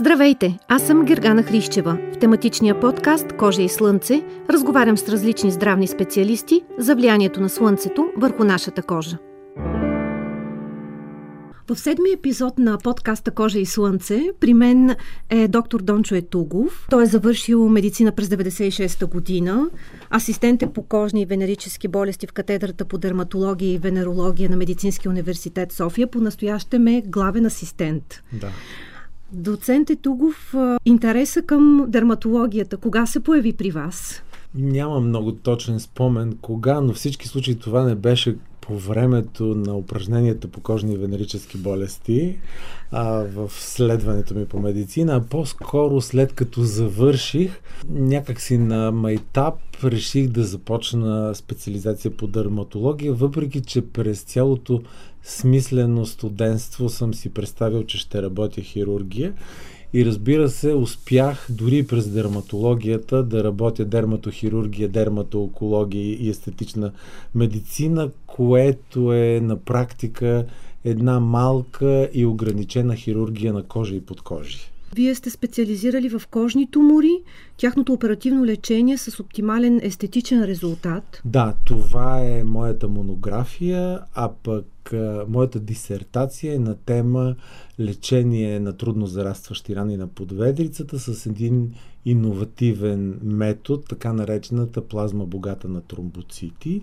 Здравейте, аз съм Гергана Хрищева. В тематичния подкаст Кожа и слънце разговарям с различни здравни специалисти за влиянието на слънцето върху нашата кожа. В седми епизод на подкаста Кожа и слънце при мен е доктор Дончо Етугов. Той е завършил медицина през 96-та година. Асистент е по кожни и венерически болести в катедрата по дерматология и венерология на Медицинския университет София. По настоящем е главен асистент. Да. Доцент Етугов, интереса към дерматологията, кога се появи при вас? Няма много точен спомен кога, но всички случаи това не беше по времето на упражненията по кожни и венерически болести а, в следването ми по медицина, а по-скоро след като завърших, някакси на майтап реших да започна специализация по дерматология, въпреки че през цялото смислено студентство съм си представил, че ще работя хирургия и разбира се, успях дори през дерматологията да работя дерматохирургия, дерматоокология и естетична медицина, което е на практика една малка и ограничена хирургия на кожа и подкожи. Вие сте специализирали в кожни тумори, тяхното оперативно лечение с оптимален естетичен резултат. Да, това е моята монография, а пък а, моята дисертация е на тема лечение на трудно зарастващи рани на подведрицата с един иновативен метод, така наречената плазма богата на тромбоцити.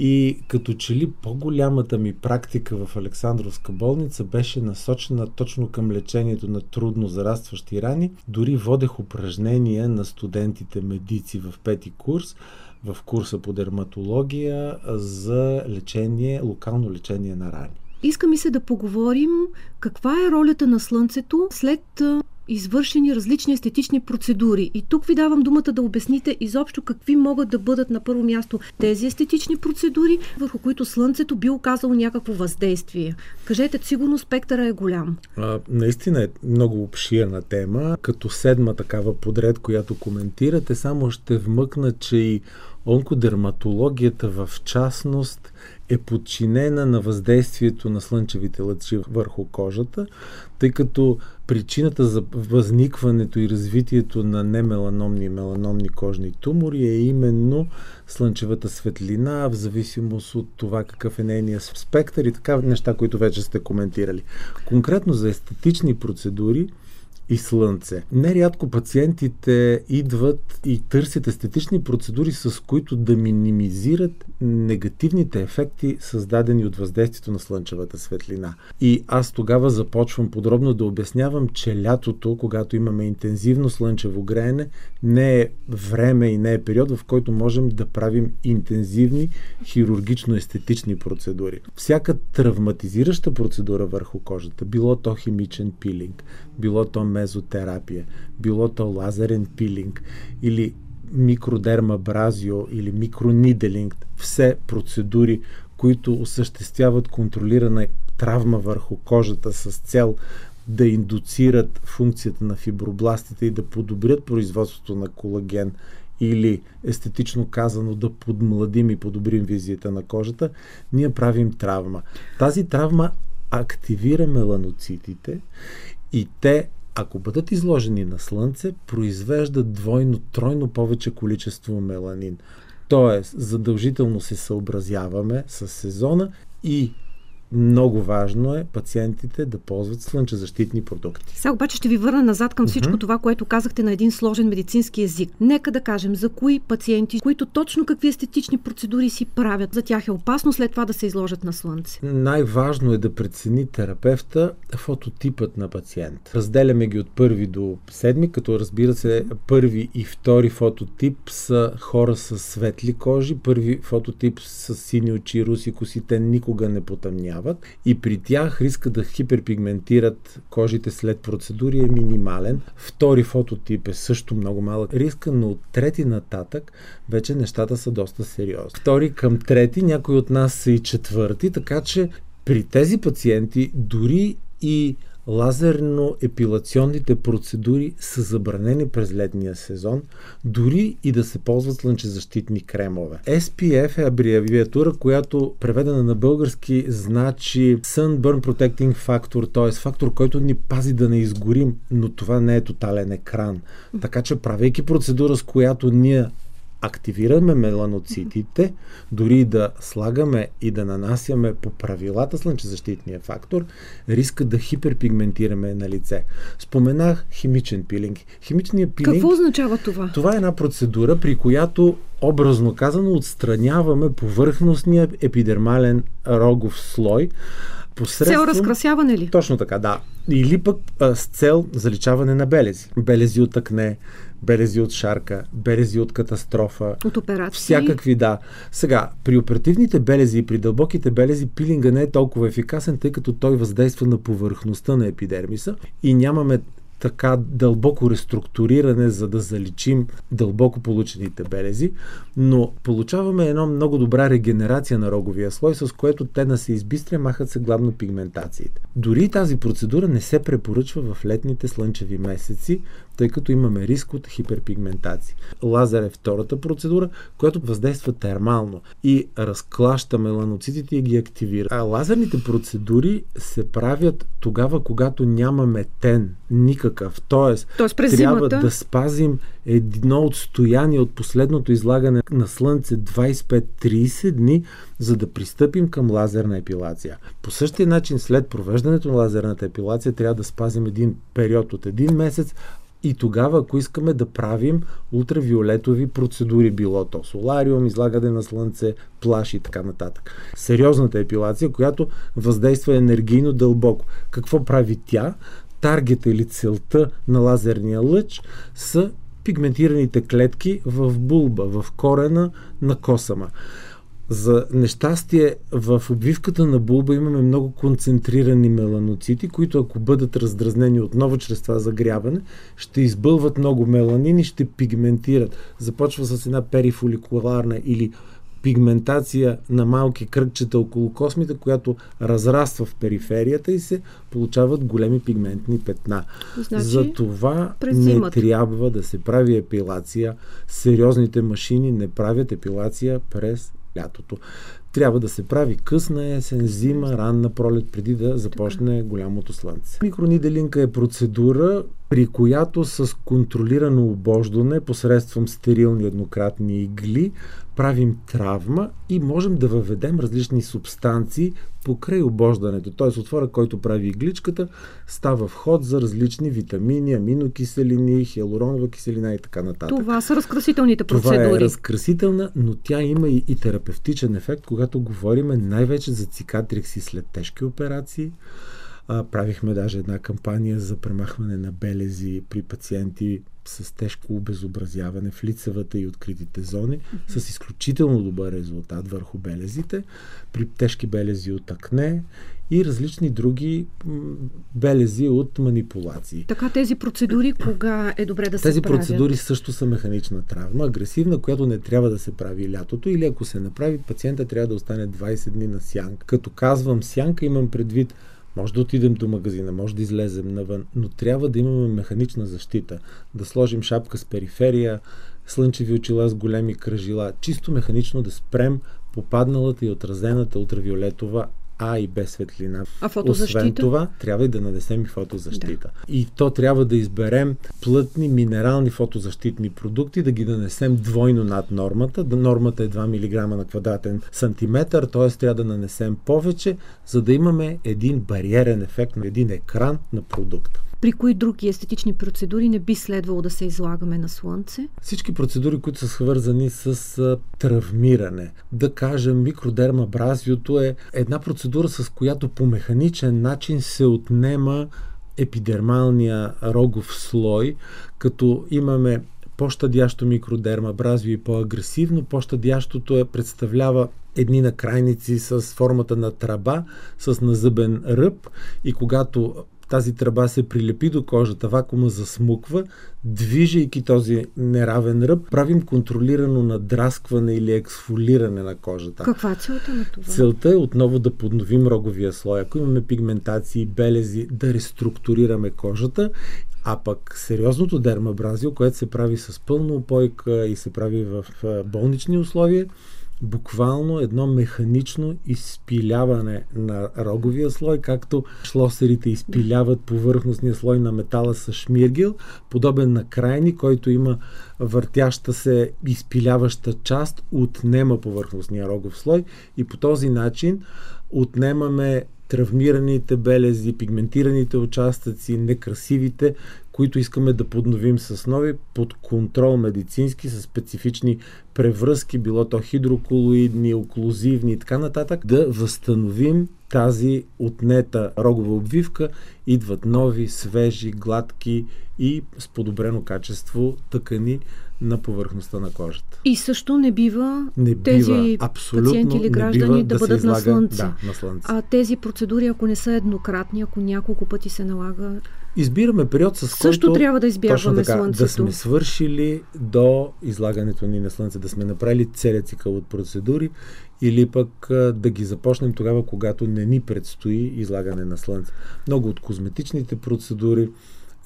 И като че ли по-голямата ми практика в Александровска болница беше насочена точно към лечението на трудно зарастващи рани. Дори водех упражнения на студентите медици в пети курс, в курса по дерматология за лечение, локално лечение на рани. Иска ми се да поговорим каква е ролята на Слънцето след извършени различни естетични процедури. И тук ви давам думата да обясните изобщо какви могат да бъдат на първо място тези естетични процедури, върху които Слънцето би оказало някакво въздействие. Кажете, сигурно спектъра е голям. А, наистина е много обширна тема. Като седма такава подред, която коментирате, само ще вмъкна, че и онкодерматологията в частност е подчинена на въздействието на слънчевите лъчи върху кожата, тъй като причината за възникването и развитието на немеланомни и меланомни кожни тумори е именно слънчевата светлина, в зависимост от това какъв е нейният спектър и така неща, които вече сте коментирали. Конкретно за естетични процедури, и слънце. Нерядко пациентите идват и търсят естетични процедури, с които да минимизират негативните ефекти, създадени от въздействието на слънчевата светлина. И аз тогава започвам подробно да обяснявам, че лятото, когато имаме интензивно слънчево греене, не е време и не е период, в който можем да правим интензивни хирургично-естетични процедури. Всяка травматизираща процедура върху кожата, било то химичен пилинг, било то мезотерапия, било то лазерен пилинг или микродермабразио или микрониделинг, все процедури, които осъществяват контролирана травма върху кожата с цел да индуцират функцията на фибробластите и да подобрят производството на колаген или естетично казано да подмладим и подобрим визията на кожата, ние правим травма. Тази травма активира меланоцитите и те ако бъдат изложени на слънце, произвеждат двойно, тройно повече количество меланин. Тоест, задължително се съобразяваме с сезона и много важно е пациентите да ползват слънчезащитни продукти. Сега обаче ще ви върна назад към всичко uh-huh. това, което казахте на един сложен медицински язик. Нека да кажем за кои пациенти, които точно какви естетични процедури си правят. За тях е опасно след това да се изложат на слънце. Най-важно е да прецени терапевта фототипът на пациент. Разделяме ги от първи до седми, като разбира се първи и втори фототип са хора с светли кожи. Първи фототип с сини очи, руси коси, те никога не потъмняват заболяват и при тях риска да хиперпигментират кожите след процедури е минимален. Втори фототип е също много малък риска, но от трети нататък вече нещата са доста сериозни. Втори към трети, някои от нас са и четвърти, така че при тези пациенти дори и лазерно-епилационните процедури са забранени през летния сезон, дори и да се ползват слънчезащитни кремове. SPF е абревиатура, която преведена на български значи Sunburn Protecting Factor, т.е. фактор, който ни пази да не изгорим, но това не е тотален екран. Така че, правейки процедура, с която ние активираме меланоцитите, дори да слагаме и да нанасяме по правилата слънчезащитния фактор, риска да хиперпигментираме на лице. Споменах химичен пилинг. Химичният пилинг... Какво означава това? Това е една процедура, при която образно казано отстраняваме повърхностния епидермален рогов слой, Посредством... Цел разкрасяване ли? Точно така, да. Или пък а, с цел заличаване на белези. Белези от акне, белези от шарка, белези от катастрофа. От операции. Всякакви, да. Сега, при оперативните белези и при дълбоките белези пилинга не е толкова ефикасен, тъй като той въздейства на повърхността на епидермиса и нямаме така дълбоко реструктуриране, за да заличим дълбоко получените белези, но получаваме едно много добра регенерация на роговия слой, с което те да се избистря, махат се главно пигментациите. Дори тази процедура не се препоръчва в летните слънчеви месеци, тъй като имаме риск от хиперпигментация. Лазер е втората процедура, която въздейства термално и разклаща меланоцитите и ги активира. А лазерните процедури се правят тогава, когато нямаме тен, никакъв. Тоест, Тоест през трябва зимата... да спазим едно отстояние от последното излагане на слънце 25-30 дни, за да пристъпим към лазерна епилация. По същия начин, след провеждането на лазерната епилация, трябва да спазим един период от един месец, и тогава, ако искаме да правим ултравиолетови процедури, било то солариум, излагане на слънце, плаш и така нататък. Сериозната епилация, която въздейства енергийно дълбоко. Какво прави тя? Таргета или целта на лазерния лъч са пигментираните клетки в булба, в корена на косама. За нещастие в обвивката на булба имаме много концентрирани меланоцити, които ако бъдат раздразнени отново чрез това загряване, ще избълват много меланин и ще пигментират. Започва с една перифоликуларна или пигментация на малки кръгчета около космите, която разраства в периферията и се получават големи пигментни петна. Значи, За това не трябва да се прави епилация. Сериозните машини не правят епилация през лятото. Трябва да се прави късна есен, зима, ранна пролет, преди да започне голямото слънце. Микрониделинка е процедура, при която с контролирано обождане посредством стерилни еднократни игли правим травма и можем да въведем различни субстанции покрай обождането. Т.е. отвора, който прави игличката, става вход за различни витамини, аминокиселини, хиалуронова киселина и така нататък. Това са разкрасителните процедури. Това е разкрасителна, но тя има и, и терапевтичен ефект, когато говориме най-вече за цикатрикси след тежки операции. А, правихме даже една кампания за премахване на белези при пациенти с тежко обезобразяване в лицевата и откритите зони, mm-hmm. с изключително добър резултат върху белезите, при тежки белези от акне и различни други белези от манипулации. Така тези процедури кога е добре да се Тези процедури също са механична травма, агресивна, която не трябва да се прави лятото или ако се направи, пациента трябва да остане 20 дни на сянка. Като казвам сянка, имам предвид може да отидем до магазина, може да излезем навън, но трябва да имаме механична защита. Да сложим шапка с периферия, слънчеви очила с големи кръжила, чисто механично да спрем попадналата и отразената ултравиолетова а и Б светлина. А фотозащита? Освен това, трябва и да нанесем и фотозащита. Да. И то трябва да изберем плътни минерални фотозащитни продукти, да ги нанесем двойно над нормата. Нормата е 2 мг на квадратен сантиметър, т.е. трябва да нанесем повече, за да имаме един бариерен ефект, един екран на продукта при кои други естетични процедури не би следвало да се излагаме на слънце? Всички процедури, които са свързани с травмиране. Да кажем, микродермабразиото е една процедура, с която по механичен начин се отнема епидермалния рогов слой, като имаме по-щадящо микродермабразио и по-агресивно. По-щадящото е, представлява едни накрайници с формата на траба, с назъбен ръб и когато тази тръба се прилепи до кожата, вакуума засмуква, движейки този неравен ръб, правим контролирано надраскване или ексфолиране на кожата. Каква е целта на това? Целта е отново да подновим роговия слой. Ако имаме пигментации, белези, да реструктурираме кожата а пък сериозното дермабразио, което се прави с пълна опойка и се прави в болнични условия, буквално едно механично изпиляване на роговия слой, както шлосерите изпиляват повърхностния слой на метала с шмиргел, подобен на крайни, който има въртяща се изпиляваща част, отнема повърхностния рогов слой и по този начин отнемаме травмираните белези, пигментираните участъци, некрасивите, които искаме да подновим с нови под контрол медицински, с специфични превръзки, било то хидроколоидни, оклюзивни и така нататък, да възстановим тази отнета рогова обвивка, идват нови, свежи, гладки и с подобрено качество тъкани на повърхността на кожата. И също не бива не тези бива, пациенти или граждани да, да бъдат излага, на слънце. Да, на слънце. А тези процедури, ако не са еднократни, ако няколко пъти се налага, избираме период, с който Също трябва да избягваме така, слънцето. Да сме свършили до излагането ни на слънце, да сме направили целият цикъл от процедури или пък да ги започнем тогава, когато не ни предстои излагане на слънце. Много от козметичните процедури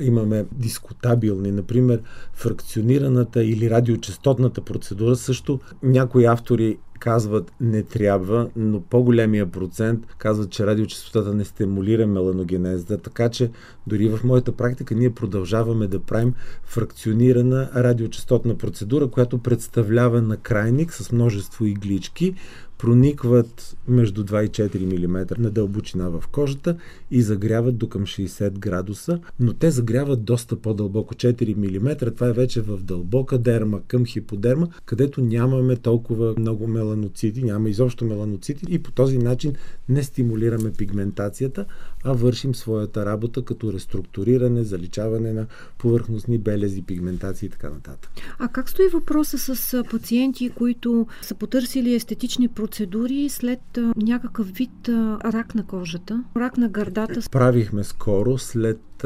имаме дискутабилни, например фракционираната или радиочастотната процедура също. Някои автори казват не трябва, но по-големия процент казват, че радиочастотата не стимулира меланогенеза, така че дори в моята практика ние продължаваме да правим фракционирана радиочастотна процедура, която представлява накрайник с множество иглички, проникват между 2 и 4 мм на дълбочина в кожата и загряват до към 60 градуса, но те загряват доста по-дълбоко 4 мм. Това е вече в дълбока дерма към хиподерма, където нямаме толкова много меланоцити, няма изобщо меланоцити и по този начин не стимулираме пигментацията, а вършим своята работа като реструктуриране, заличаване на повърхностни белези, пигментации и така нататък. А как стои въпроса с пациенти, които са потърсили естетични процедури след някакъв вид рак на кожата, рак на гърдата? Правихме скоро след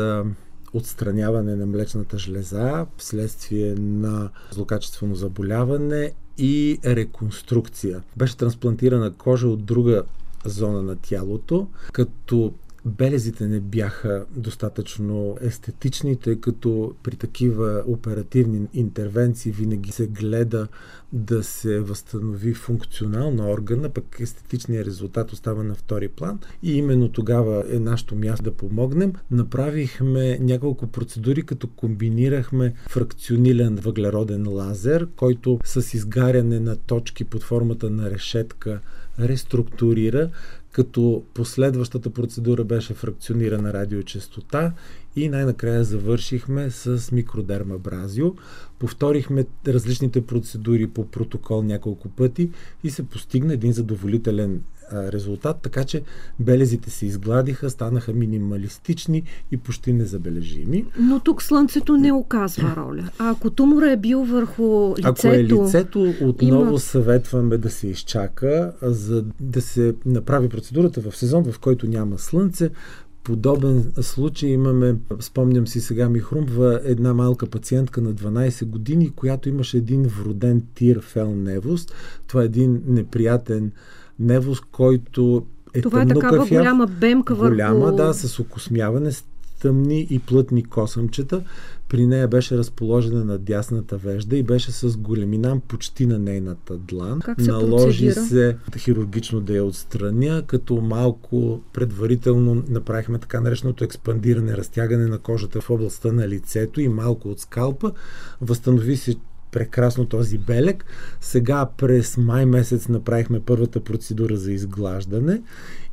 отстраняване на млечната жлеза вследствие на злокачествено заболяване и реконструкция. Беше трансплантирана кожа от друга зона на тялото, като белезите не бяха достатъчно естетични, тъй като при такива оперативни интервенции винаги се гледа да се възстанови функционално органа, пък естетичният резултат остава на втори план. И именно тогава е нашето място да помогнем. Направихме няколко процедури, като комбинирахме фракционилен въглероден лазер, който с изгаряне на точки под формата на решетка реструктурира, като последващата процедура беше фракционирана радиочастота и най-накрая завършихме с микродермабразио. Повторихме различните процедури по протокол няколко пъти и се постигна един задоволителен резултат, така че белезите се изгладиха, станаха минималистични и почти незабележими. Но тук слънцето не оказва роля. А ако тумора е бил върху лицето... Ако е лицето, отново има... съветваме да се изчака, за да се направи процедурата в сезон, в който няма слънце, подобен случай имаме, спомням си сега ми хрумва, една малка пациентка на 12 години, която имаше един вроден тир фелневост. Това е един неприятен невоз, който е Това е такава кафяв, голяма бемка върху... Голяма, да, с окосмяване, с тъмни и плътни косъмчета. При нея беше разположена на дясната вежда и беше с големина почти на нейната длан. Как се Наложи процедира? се хирургично да я отстраня, като малко предварително направихме така нареченото експандиране, разтягане на кожата в областта на лицето и малко от скалпа. Възстанови се прекрасно този белек. Сега през май месец направихме първата процедура за изглаждане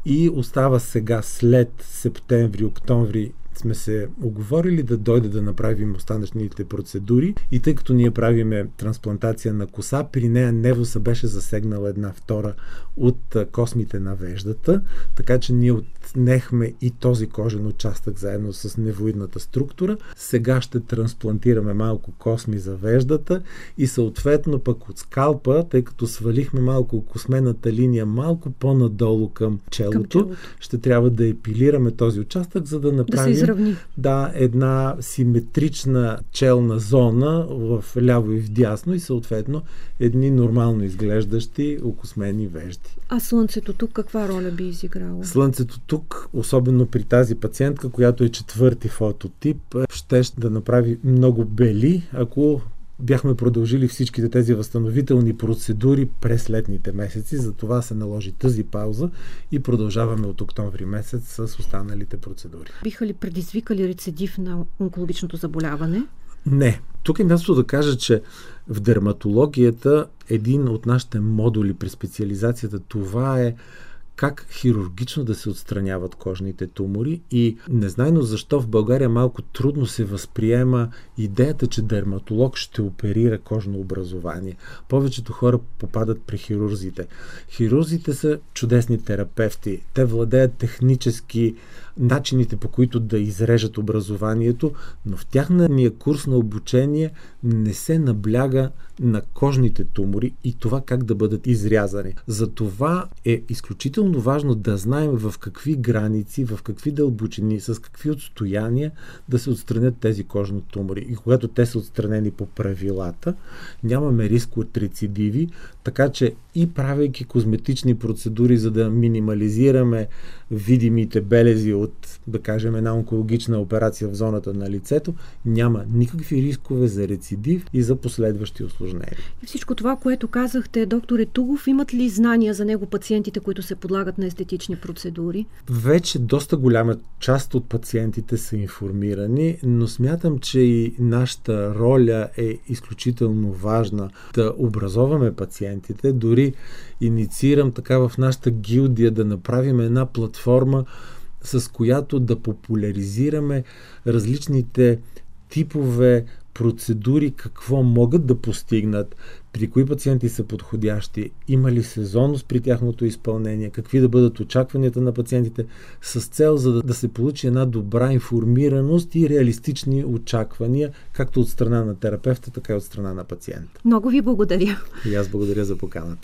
и остава сега след септември, октомври сме се оговорили да дойде да направим останъчните процедури и тъй като ние правиме трансплантация на коса, при нея невоса беше засегнала една втора от космите на веждата, така че ние отнехме и този кожен участък заедно с невоидната структура. Сега ще трансплантираме малко косми за веждата и съответно пък от скалпа, тъй като свалихме малко космената линия малко по-надолу към челото, към челото. ще трябва да епилираме този участък, за да направим да, изравни. да една симетрична челна зона в ляво и в дясно и съответно едни нормално изглеждащи окосмени вежди. А слънцето тук каква роля би изиграло? Слънцето тук, особено при тази пациентка, която е четвърти фототип, ще да направи много бели, ако бяхме продължили всичките тези възстановителни процедури през летните месеци, за това се наложи тази пауза и продължаваме от октомври месец с останалите процедури. Биха ли предизвикали рецидив на онкологичното заболяване? Не. Тук е място да кажа, че в дерматологията един от нашите модули при специализацията това е как хирургично да се отстраняват кожните тумори и незнайно защо в България малко трудно се възприема идеята, че дерматолог ще оперира кожно образование. Повечето хора попадат при хирурзите. Хирурзите са чудесни терапевти. Те владеят технически начините по които да изрежат образованието, но в тяхния курс на обучение не се набляга на кожните тумори и това как да бъдат изрязани. За това е изключително важно да знаем в какви граници, в какви дълбочини, с какви отстояния да се отстранят тези кожни тумори. И когато те са отстранени по правилата, нямаме риск от рецидиви, така че и правейки козметични процедури, за да минимализираме видимите белези от, да кажем, една онкологична операция в зоната на лицето, няма никакви рискове за рецидив и за последващи осложнения. И всичко това, което казахте, доктор Етугов, имат ли знания за него пациентите, които се подлагат на естетични процедури? Вече доста голяма част от пациентите са информирани, но смятам, че и нашата роля е изключително важна да образоваме пациентите. Дори инициирам така в нашата гилдия да направим една платформа, с която да популяризираме различните типове процедури, какво могат да постигнат, при кои пациенти са подходящи, има ли сезонност при тяхното изпълнение, какви да бъдат очакванията на пациентите, с цел за да, да се получи една добра информираност и реалистични очаквания, както от страна на терапевта, така и от страна на пациента. Много ви благодаря. И аз благодаря за поканата.